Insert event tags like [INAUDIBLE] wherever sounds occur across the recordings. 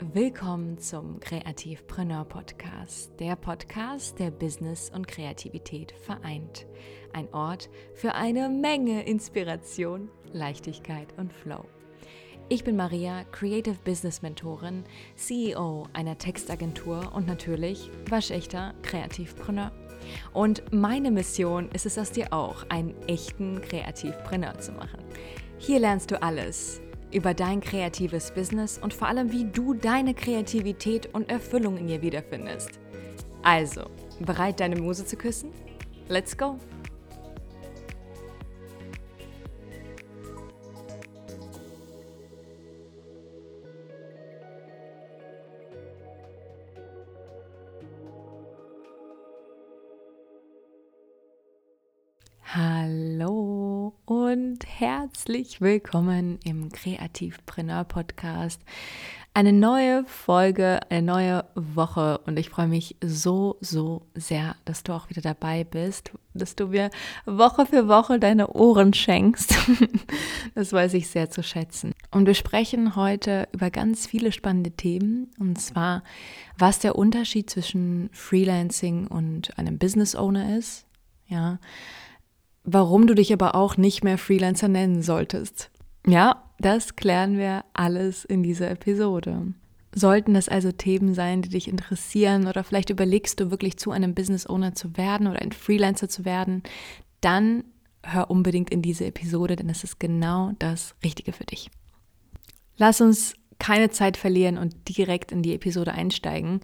Willkommen zum Kreativpreneur Podcast, der Podcast, der Business und Kreativität vereint. Ein Ort für eine Menge Inspiration, Leichtigkeit und Flow. Ich bin Maria, Creative Business Mentorin, CEO einer Textagentur und natürlich waschechter Kreativpreneur. Und meine Mission ist es aus dir auch, einen echten Kreativpreneur zu machen. Hier lernst du alles über dein kreatives Business und vor allem, wie du deine Kreativität und Erfüllung in ihr wiederfindest. Also, bereit, deine Muse zu küssen? Let's go! Herzlich willkommen im Kreativpreneur Podcast. Eine neue Folge, eine neue Woche und ich freue mich so, so sehr, dass du auch wieder dabei bist, dass du mir Woche für Woche deine Ohren schenkst. [LAUGHS] Das weiß ich sehr zu schätzen. Und wir sprechen heute über ganz viele spannende Themen und zwar, was der Unterschied zwischen Freelancing und einem Business Owner ist. Ja, warum du dich aber auch nicht mehr Freelancer nennen solltest. Ja, das klären wir alles in dieser Episode. Sollten das also Themen sein, die dich interessieren oder vielleicht überlegst du wirklich zu einem Business Owner zu werden oder ein Freelancer zu werden, dann hör unbedingt in diese Episode, denn es ist genau das Richtige für dich. Lass uns keine Zeit verlieren und direkt in die Episode einsteigen.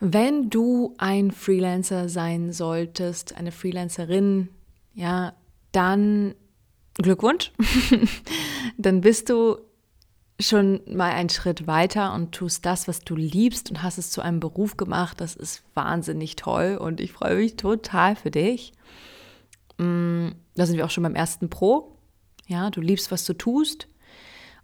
Wenn du ein Freelancer sein solltest, eine Freelancerin, ja, dann Glückwunsch. [LAUGHS] dann bist du schon mal einen Schritt weiter und tust das, was du liebst und hast es zu einem Beruf gemacht. Das ist wahnsinnig toll und ich freue mich total für dich. Mm, da sind wir auch schon beim ersten Pro. Ja, du liebst, was du tust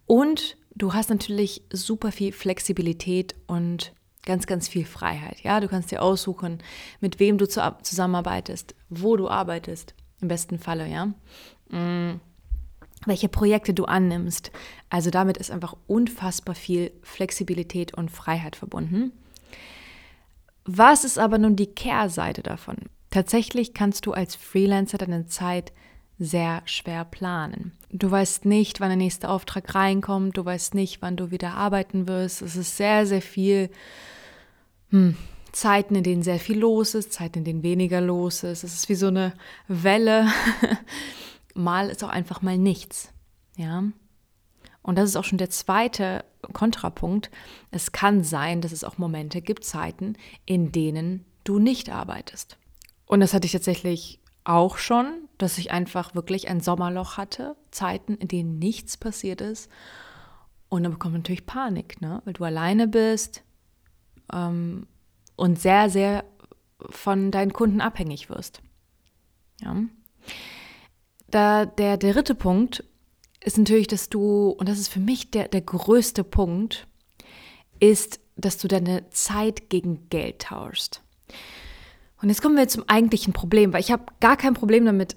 und du hast natürlich super viel Flexibilität und ganz, ganz viel Freiheit. Ja, du kannst dir aussuchen, mit wem du zusammenarbeitest, wo du arbeitest, im besten Falle, ja. Mm, welche Projekte du annimmst. Also damit ist einfach unfassbar viel Flexibilität und Freiheit verbunden. Was ist aber nun die Kehrseite davon? Tatsächlich kannst du als Freelancer deine Zeit sehr schwer planen. Du weißt nicht, wann der nächste Auftrag reinkommt, du weißt nicht, wann du wieder arbeiten wirst. Es ist sehr, sehr viel hm, Zeiten, in denen sehr viel los ist, Zeiten, in denen weniger los ist. Es ist wie so eine Welle. [LAUGHS] mal ist auch einfach mal nichts. Ja. Und das ist auch schon der zweite Kontrapunkt. Es kann sein, dass es auch Momente gibt, Zeiten, in denen du nicht arbeitest. Und das hatte ich tatsächlich auch schon, dass ich einfach wirklich ein Sommerloch hatte, Zeiten, in denen nichts passiert ist. Und dann bekommt man natürlich Panik, ne? weil du alleine bist, ähm, und sehr, sehr von deinen Kunden abhängig wirst. Ja. Da, der, dritte Punkt ist natürlich, dass du, und das ist für mich der, der größte Punkt, ist, dass du deine Zeit gegen Geld tauschst. Und jetzt kommen wir zum eigentlichen Problem, weil ich habe gar kein Problem damit,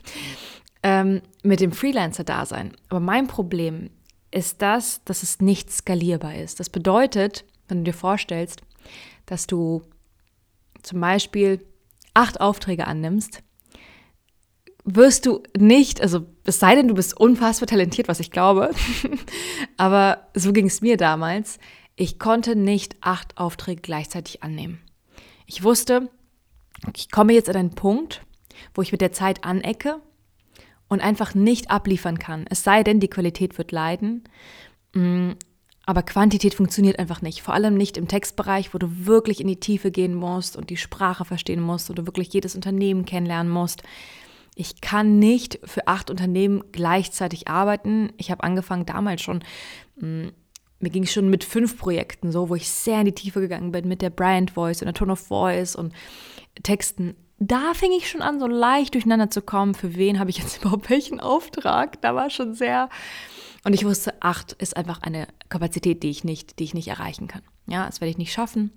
[LAUGHS] ähm, mit dem Freelancer-Dasein. Aber mein Problem ist das, dass es nicht skalierbar ist. Das bedeutet, wenn du dir vorstellst, dass du zum Beispiel acht Aufträge annimmst, wirst du nicht, also es sei denn, du bist unfassbar talentiert, was ich glaube, [LAUGHS] aber so ging es mir damals, ich konnte nicht acht Aufträge gleichzeitig annehmen. Ich wusste, ich komme jetzt an einen Punkt, wo ich mit der Zeit anecke und einfach nicht abliefern kann. Es sei denn, die Qualität wird leiden. Aber Quantität funktioniert einfach nicht. Vor allem nicht im Textbereich, wo du wirklich in die Tiefe gehen musst und die Sprache verstehen musst und du wirklich jedes Unternehmen kennenlernen musst. Ich kann nicht für acht Unternehmen gleichzeitig arbeiten. Ich habe angefangen damals schon, hm, mir ging es schon mit fünf Projekten so, wo ich sehr in die Tiefe gegangen bin mit der Brand Voice und der Tone of Voice und Texten. Da fing ich schon an, so leicht durcheinander zu kommen. Für wen habe ich jetzt [LAUGHS] überhaupt welchen Auftrag? Da war schon sehr, und ich wusste, acht ist einfach eine Kapazität, die ich nicht, die ich nicht erreichen kann. Ja, das werde ich nicht schaffen.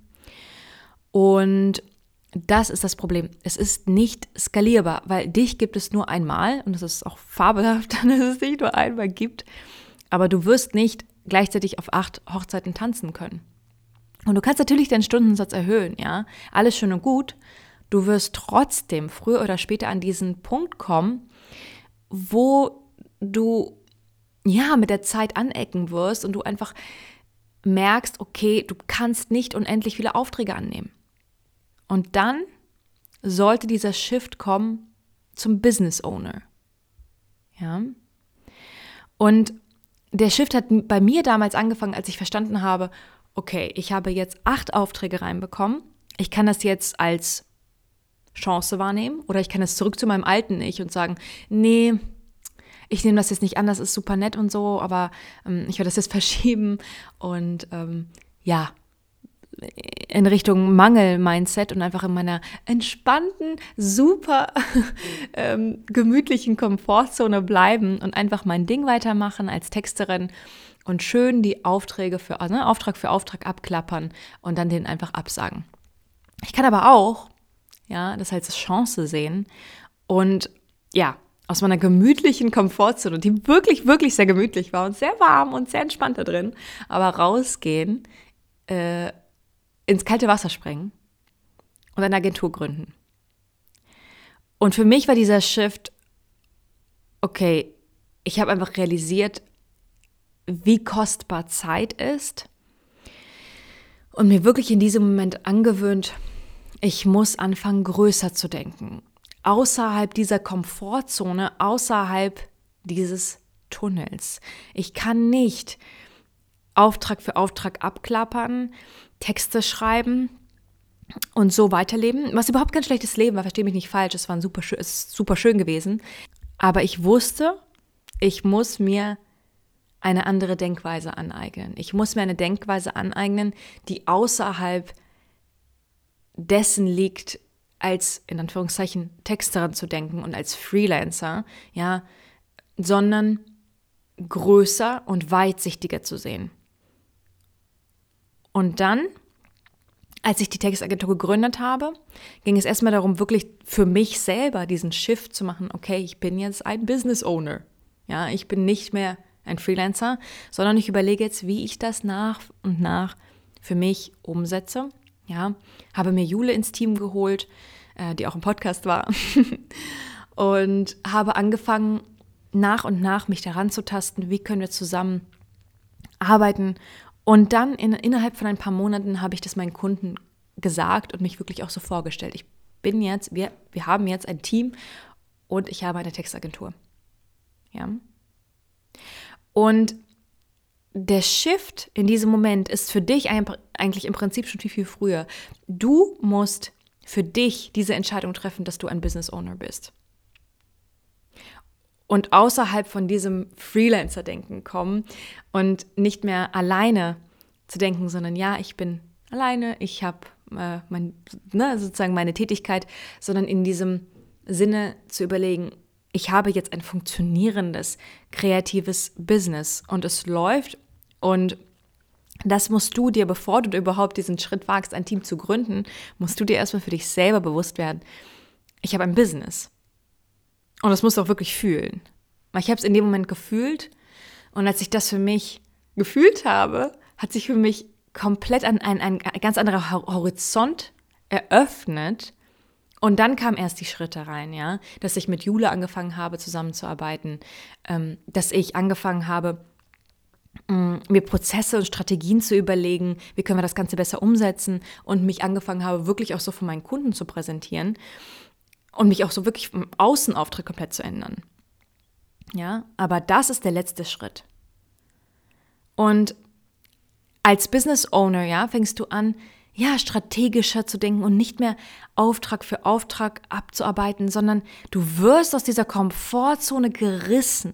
Und das ist das Problem. Es ist nicht skalierbar, weil dich gibt es nur einmal und das ist auch fabelhaft, [LAUGHS] dass es dich nur einmal gibt. Aber du wirst nicht gleichzeitig auf acht Hochzeiten tanzen können. Und du kannst natürlich deinen Stundensatz erhöhen, ja. Alles schön und gut. Du wirst trotzdem früher oder später an diesen Punkt kommen, wo du ja mit der Zeit anecken wirst und du einfach merkst, okay, du kannst nicht unendlich viele Aufträge annehmen. Und dann sollte dieser Shift kommen zum Business Owner. Ja. Und der Shift hat bei mir damals angefangen, als ich verstanden habe, okay, ich habe jetzt acht Aufträge reinbekommen. Ich kann das jetzt als Chance wahrnehmen oder ich kann es zurück zu meinem alten Ich und sagen, nee, ich nehme das jetzt nicht an, das ist super nett und so, aber ähm, ich werde das jetzt [LAUGHS] verschieben und ähm, ja, in Richtung Mangel-Mindset und einfach in meiner entspannten, super [LAUGHS] ähm, gemütlichen Komfortzone bleiben und einfach mein Ding weitermachen als Texterin und schön die Aufträge für also, ne, Auftrag für Auftrag abklappern und dann den einfach absagen. Ich kann aber auch, ja, das als Chance sehen und ja, aus meiner gemütlichen Komfortzone, die wirklich, wirklich sehr gemütlich war und sehr warm und sehr entspannt da drin, aber rausgehen, äh, ins kalte Wasser springen und eine Agentur gründen. Und für mich war dieser Shift, okay, ich habe einfach realisiert, wie kostbar Zeit ist und mir wirklich in diesem Moment angewöhnt, ich muss anfangen, größer zu denken außerhalb dieser Komfortzone, außerhalb dieses Tunnels. Ich kann nicht Auftrag für Auftrag abklappern, Texte schreiben und so weiterleben. Was überhaupt kein schlechtes Leben war, verstehe mich nicht falsch, es war super, es ist super schön gewesen. Aber ich wusste, ich muss mir eine andere Denkweise aneignen. Ich muss mir eine Denkweise aneignen, die außerhalb dessen liegt, als in Anführungszeichen Texterin zu denken und als Freelancer, ja, sondern größer und weitsichtiger zu sehen. Und dann, als ich die Textagentur gegründet habe, ging es erstmal darum, wirklich für mich selber diesen Shift zu machen, okay, ich bin jetzt ein Business Owner. Ja, ich bin nicht mehr ein Freelancer, sondern ich überlege jetzt, wie ich das nach und nach für mich umsetze ja, habe mir Jule ins Team geholt, äh, die auch im Podcast war. [LAUGHS] und habe angefangen, nach und nach mich daran zu tasten, wie können wir zusammen arbeiten. Und dann in, innerhalb von ein paar Monaten habe ich das meinen Kunden gesagt und mich wirklich auch so vorgestellt. Ich bin jetzt, wir, wir haben jetzt ein Team und ich habe eine Textagentur. Ja. Und der Shift in diesem Moment ist für dich eigentlich im Prinzip schon viel, viel früher. Du musst für dich diese Entscheidung treffen, dass du ein Business Owner bist. Und außerhalb von diesem Freelancer-Denken kommen und nicht mehr alleine zu denken, sondern ja, ich bin alleine, ich habe äh, mein, ne, sozusagen meine Tätigkeit, sondern in diesem Sinne zu überlegen, ich habe jetzt ein funktionierendes, kreatives Business und es läuft und das musst du dir, bevor du überhaupt diesen Schritt wagst, ein Team zu gründen, musst du dir erstmal für dich selber bewusst werden, ich habe ein Business. Und das musst du auch wirklich fühlen. Weil ich habe es in dem Moment gefühlt und als ich das für mich gefühlt habe, hat sich für mich komplett ein, ein, ein ganz anderer Horizont eröffnet, und dann kamen erst die Schritte rein, ja, dass ich mit Jule angefangen habe, zusammenzuarbeiten, ähm, dass ich angefangen habe, mir Prozesse und Strategien zu überlegen, wie können wir das Ganze besser umsetzen und mich angefangen habe, wirklich auch so von meinen Kunden zu präsentieren und mich auch so wirklich vom Außenauftritt komplett zu ändern. Ja, aber das ist der letzte Schritt. Und als Business Owner, ja, fängst du an, ja, strategischer zu denken und nicht mehr Auftrag für Auftrag abzuarbeiten, sondern du wirst aus dieser Komfortzone gerissen,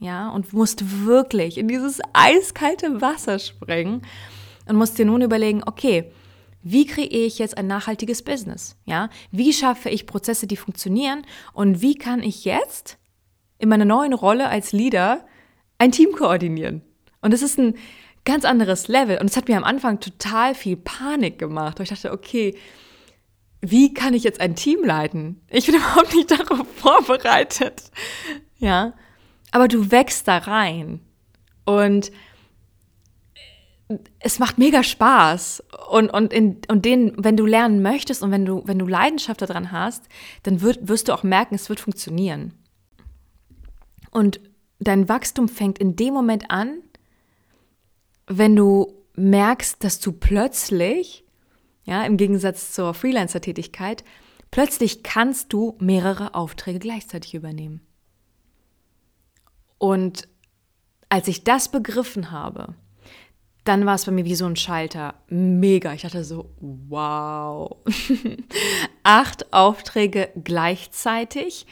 ja, und musst wirklich in dieses eiskalte Wasser springen und musst dir nun überlegen, okay, wie kreiere ich jetzt ein nachhaltiges Business? Ja, wie schaffe ich Prozesse, die funktionieren und wie kann ich jetzt in meiner neuen Rolle als Leader ein Team koordinieren? Und es ist ein ganz anderes Level. Und es hat mir am Anfang total viel Panik gemacht, weil ich dachte, okay, wie kann ich jetzt ein Team leiten? Ich bin [LAUGHS] überhaupt nicht darauf vorbereitet. Ja, aber du wächst da rein. Und es macht mega Spaß. Und, und, in, und den, wenn du lernen möchtest und wenn du, wenn du Leidenschaft daran hast, dann wird, wirst du auch merken, es wird funktionieren. Und dein Wachstum fängt in dem Moment an, wenn du merkst, dass du plötzlich, ja, im Gegensatz zur Freelancer-Tätigkeit, plötzlich kannst du mehrere Aufträge gleichzeitig übernehmen. Und als ich das begriffen habe, dann war es bei mir wie so ein Schalter. Mega. Ich dachte so, wow. [LAUGHS] Acht Aufträge gleichzeitig.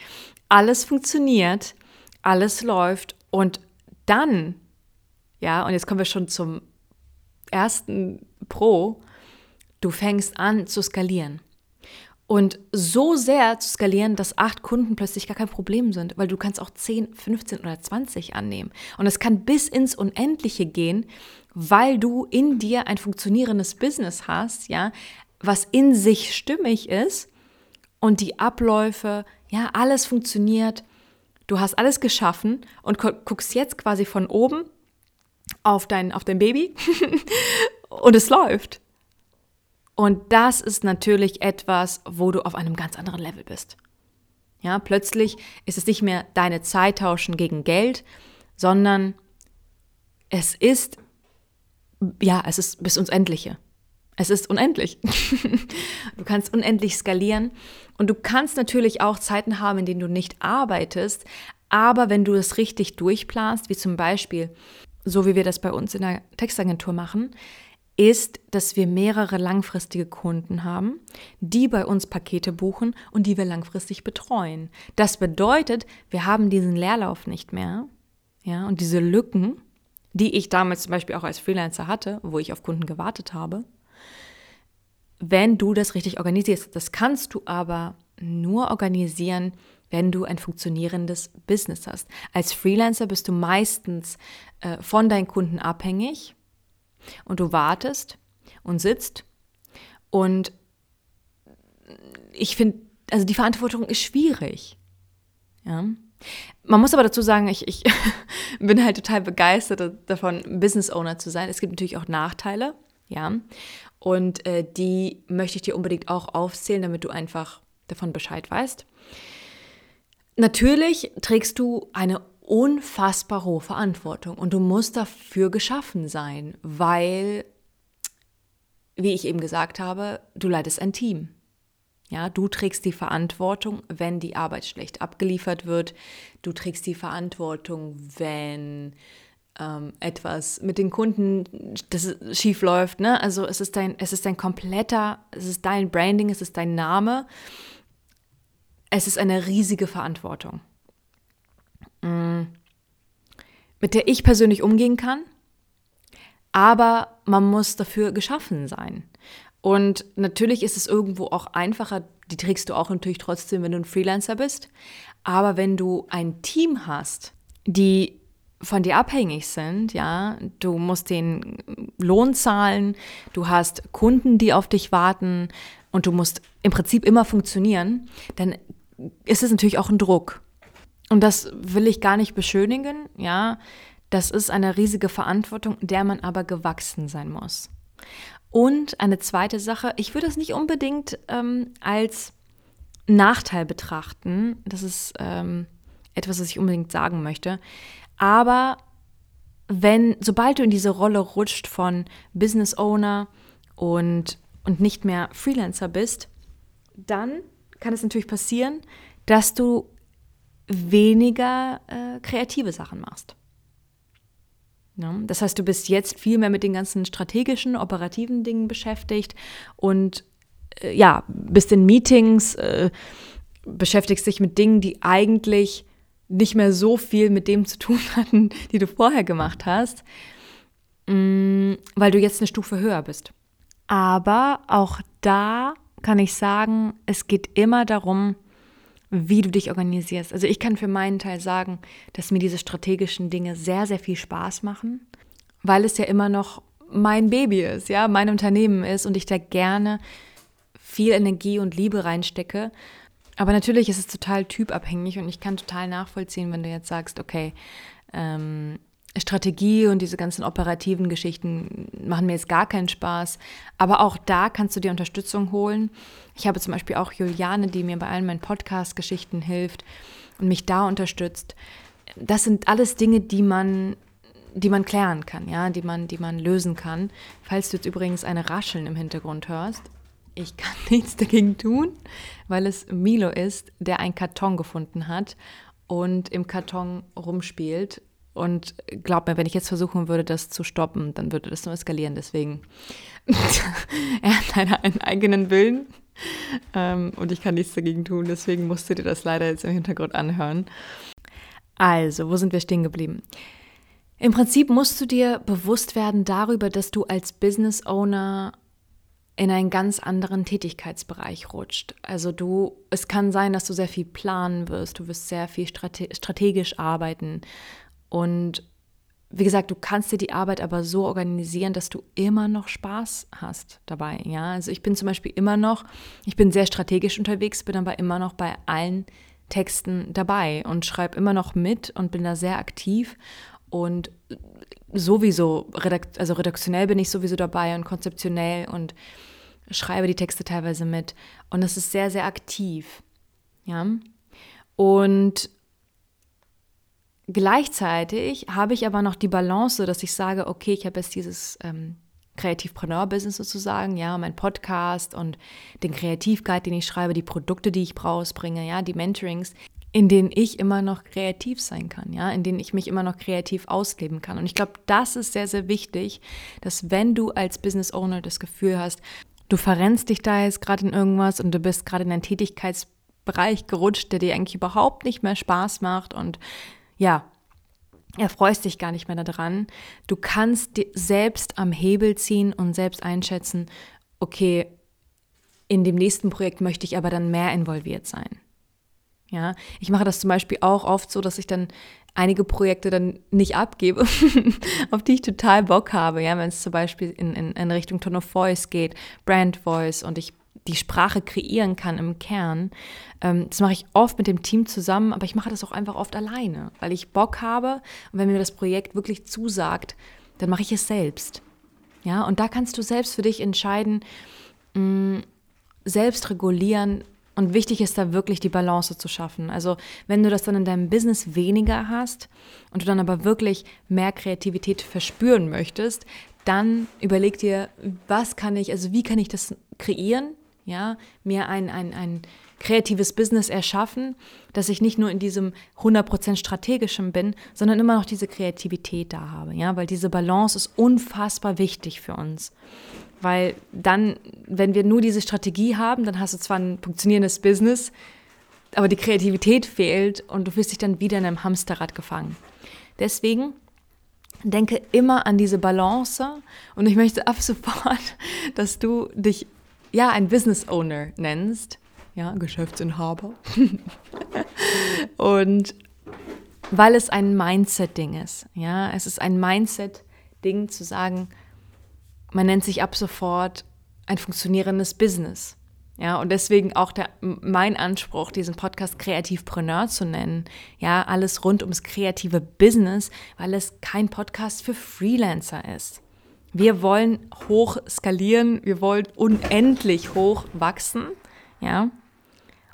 Alles funktioniert. Alles läuft. Und dann, ja, und jetzt kommen wir schon zum ersten Pro. Du fängst an zu skalieren. Und so sehr zu skalieren, dass acht Kunden plötzlich gar kein Problem sind, weil du kannst auch 10, 15 oder 20 annehmen. Und es kann bis ins Unendliche gehen, weil du in dir ein funktionierendes Business hast, ja, was in sich stimmig ist und die Abläufe, ja, alles funktioniert. Du hast alles geschaffen und guckst jetzt quasi von oben auf dein, auf dein Baby [LAUGHS] und es läuft. Und das ist natürlich etwas, wo du auf einem ganz anderen Level bist. Ja, plötzlich ist es nicht mehr deine Zeit tauschen gegen Geld, sondern es ist, ja, es ist bis uns Endliche. Es ist unendlich. [LAUGHS] du kannst unendlich skalieren und du kannst natürlich auch Zeiten haben, in denen du nicht arbeitest, aber wenn du es richtig durchplanst, wie zum Beispiel, so wie wir das bei uns in der Textagentur machen, ist, dass wir mehrere langfristige Kunden haben, die bei uns Pakete buchen und die wir langfristig betreuen. Das bedeutet, wir haben diesen Leerlauf nicht mehr, ja, und diese Lücken, die ich damals zum Beispiel auch als Freelancer hatte, wo ich auf Kunden gewartet habe, wenn du das richtig organisierst. Das kannst du aber nur organisieren, wenn du ein funktionierendes Business hast. Als Freelancer bist du meistens äh, von deinen Kunden abhängig und du wartest und sitzt und ich finde, also die Verantwortung ist schwierig. Ja. Man muss aber dazu sagen, ich, ich [LAUGHS] bin halt total begeistert davon, Business Owner zu sein. Es gibt natürlich auch Nachteile, ja. Und äh, die möchte ich dir unbedingt auch aufzählen, damit du einfach davon Bescheid weißt. Natürlich trägst du eine unfassbar hohe Verantwortung und du musst dafür geschaffen sein, weil, wie ich eben gesagt habe, du leitest ein Team. Ja, du trägst die Verantwortung, wenn die Arbeit schlecht abgeliefert wird. Du trägst die Verantwortung, wenn ähm, etwas mit den Kunden das schief läuft. Ne? Also es ist dein, es ist dein kompletter, es ist dein Branding, es ist dein Name. Es ist eine riesige Verantwortung. Mm, mit der ich persönlich umgehen kann, aber man muss dafür geschaffen sein. Und natürlich ist es irgendwo auch einfacher, die trägst du auch natürlich trotzdem, wenn du ein Freelancer bist. Aber wenn du ein Team hast, die von dir abhängig sind, ja, du musst den Lohn zahlen, du hast Kunden, die auf dich warten und du musst im Prinzip immer funktionieren, dann ist es natürlich auch ein Druck. Und das will ich gar nicht beschönigen, ja. Das ist eine riesige Verantwortung, der man aber gewachsen sein muss. Und eine zweite Sache, ich würde es nicht unbedingt ähm, als Nachteil betrachten. Das ist ähm, etwas, was ich unbedingt sagen möchte. Aber wenn, sobald du in diese Rolle rutscht von Business Owner und, und nicht mehr Freelancer bist, dann kann es natürlich passieren, dass du weniger äh, kreative Sachen machst. Ja, das heißt, du bist jetzt viel mehr mit den ganzen strategischen, operativen Dingen beschäftigt und äh, ja, bist in Meetings, äh, beschäftigst dich mit Dingen, die eigentlich nicht mehr so viel mit dem zu tun [LAUGHS] hatten, die du vorher gemacht hast, mh, mm, weil du jetzt eine Stufe höher bist. Aber auch da kann ich sagen, es geht immer darum, wie du dich organisierst. Also ich kann für meinen Teil sagen, dass mir diese strategischen Dinge sehr, sehr viel Spaß machen, weil es ja immer noch mein Baby ist, ja, mein Unternehmen ist und ich da gerne viel Energie und Liebe reinstecke. Aber natürlich ist es total typabhängig und ich kann total nachvollziehen, wenn du jetzt sagst, okay, ähm, Strategie und diese ganzen operativen Geschichten machen mir jetzt gar keinen Spaß. Aber auch da kannst du dir Unterstützung holen. Ich habe zum Beispiel auch Juliane, die mir bei allen meinen Podcast-Geschichten hilft und mich da unterstützt. Das sind alles Dinge, die man, die man klären kann, ja, die man, die man lösen kann. Falls du jetzt übrigens eine Rascheln im Hintergrund hörst, ich kann [LAUGHS] nichts dagegen tun, weil es Milo ist, der einen Karton gefunden hat und im Karton rumspielt und glaub mir, wenn ich jetzt versuchen würde, das zu stoppen, dann würde das nur eskalieren. Deswegen, [LAUGHS] er hat leider einen eigenen Willen ähm, und ich kann nichts dagegen tun. Deswegen musst du dir das leider jetzt im Hintergrund anhören. Also, wo sind wir stehen geblieben? Im Prinzip musst du dir bewusst werden darüber, dass du als Business Owner in einen ganz anderen Tätigkeitsbereich rutscht. Also du, es kann sein, dass du sehr viel planen wirst, du wirst sehr viel strategisch arbeiten und wie gesagt, du kannst dir die Arbeit aber so organisieren, dass du immer noch Spaß hast dabei. Ja, also ich bin zum Beispiel immer noch, ich bin sehr strategisch unterwegs, bin aber immer noch bei allen Texten dabei und schreibe immer noch mit und bin da sehr aktiv und sowieso, also redaktionell bin ich sowieso dabei und konzeptionell und schreibe die Texte teilweise mit und das ist sehr, sehr aktiv. Ja, und Gleichzeitig habe ich aber noch die Balance, dass ich sage, okay, ich habe jetzt dieses ähm, Kreativpreneur-Business sozusagen, ja, mein Podcast und den Kreativguide, den ich schreibe, die Produkte, die ich rausbringe, ja, die Mentorings, in denen ich immer noch kreativ sein kann, ja, in denen ich mich immer noch kreativ ausleben kann. Und ich glaube, das ist sehr, sehr wichtig, dass wenn du als Business Owner das Gefühl hast, du verrennst dich da jetzt gerade in irgendwas und du bist gerade in einen Tätigkeitsbereich gerutscht, der dir eigentlich überhaupt nicht mehr Spaß macht und ja, erfreust dich gar nicht mehr daran. Du kannst selbst am Hebel ziehen und selbst einschätzen, okay, in dem nächsten Projekt möchte ich aber dann mehr involviert sein. Ja, ich mache das zum Beispiel auch oft so, dass ich dann einige Projekte dann nicht abgebe, [LAUGHS] auf die ich total Bock habe. Ja, wenn es zum Beispiel in, in, in Richtung Tone of Voice geht, Brand Voice und ich die Sprache kreieren kann im Kern. Ähm, das mache ich oft mit dem Team zusammen, aber ich mache das auch einfach oft alleine, weil ich Bock habe und wenn mir das Projekt wirklich zusagt, dann mache ich es selbst. Ja, und da kannst du selbst für dich entscheiden, mm, selbst regulieren, und wichtig ist da wirklich die Balance zu schaffen. Also wenn du das dann in deinem Business weniger hast und du dann aber wirklich mehr Kreativität verspüren möchtest, dann überleg dir, was kann ich, also wie kann ich das kreieren, ja, mir ein, ein, ein kreatives Business erschaffen, dass ich nicht nur in diesem 100% strategischen bin, sondern immer noch diese Kreativität da habe, ja, weil diese Balance ist unfassbar wichtig für uns. Weil dann, wenn wir nur diese Strategie haben, dann hast du zwar ein funktionierendes Business, aber die Kreativität fehlt und du fühlst dich dann wieder in einem Hamsterrad gefangen. Deswegen denke immer an diese Balance und ich möchte ab sofort, [LAUGHS] dass du dich ja, ein Business Owner nennst, ja, Geschäftsinhaber. [LAUGHS] und weil es ein Mindset-Ding ist, ja, es ist ein Mindset-Ding zu sagen, man nennt sich ab sofort ein funktionierendes Business. Ja, und deswegen auch der, mein Anspruch, diesen Podcast Kreativpreneur zu nennen. Ja, alles rund ums kreative Business, weil es kein Podcast für Freelancer ist. Wir wollen hoch skalieren, wir wollen unendlich hoch wachsen, ja.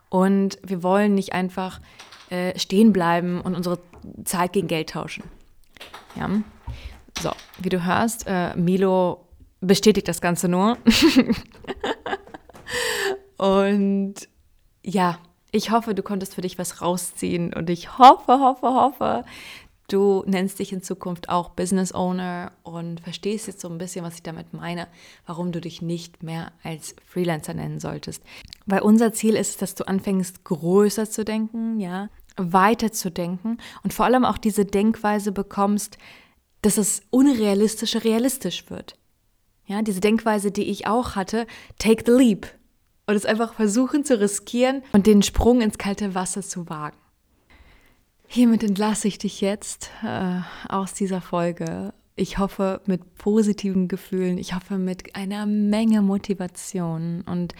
Und wir wollen nicht einfach äh, stehen bleiben und unsere Zeit gegen Geld tauschen. Ja. So, wie du hörst, äh, Milo bestätigt das Ganze nur. [LAUGHS] und ja, ich hoffe, du konntest für dich was rausziehen und ich hoffe, hoffe, hoffe, Du nennst dich in Zukunft auch Business Owner und verstehst jetzt so ein bisschen, was ich damit meine, warum du dich nicht mehr als Freelancer nennen solltest. Weil unser Ziel ist, dass du anfängst, größer zu denken, ja, weiter zu denken und vor allem auch diese Denkweise bekommst, dass das Unrealistische realistisch wird. Ja, diese Denkweise, die ich auch hatte, take the leap. Und es einfach versuchen zu riskieren und den Sprung ins kalte Wasser zu wagen. Hiermit entlasse ich dich jetzt äh, aus dieser Folge. Ich hoffe mit positiven Gefühlen, ich hoffe mit einer Menge Motivation und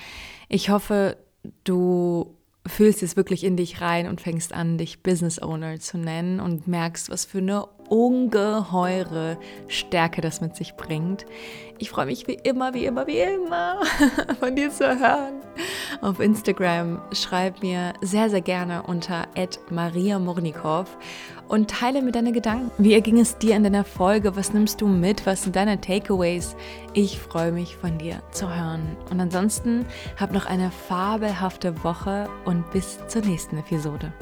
ich hoffe, du fühlst es wirklich in dich rein und fängst an, dich Business Owner zu nennen und merkst, was für eine ungeheure Stärke das mit sich bringt. Ich freue mich wie immer, wie immer, wie immer [LAUGHS] von dir zu hören. Auf Instagram schreib mir sehr, sehr gerne unter Maria Murnikow und teile mir deine Gedanken. Wie erging es dir in deiner Folge? Was nimmst du mit? Was sind deine Takeaways? Ich freue mich von dir zu hören. Und ansonsten hab noch eine fabelhafte Woche und bis zur nächsten Episode.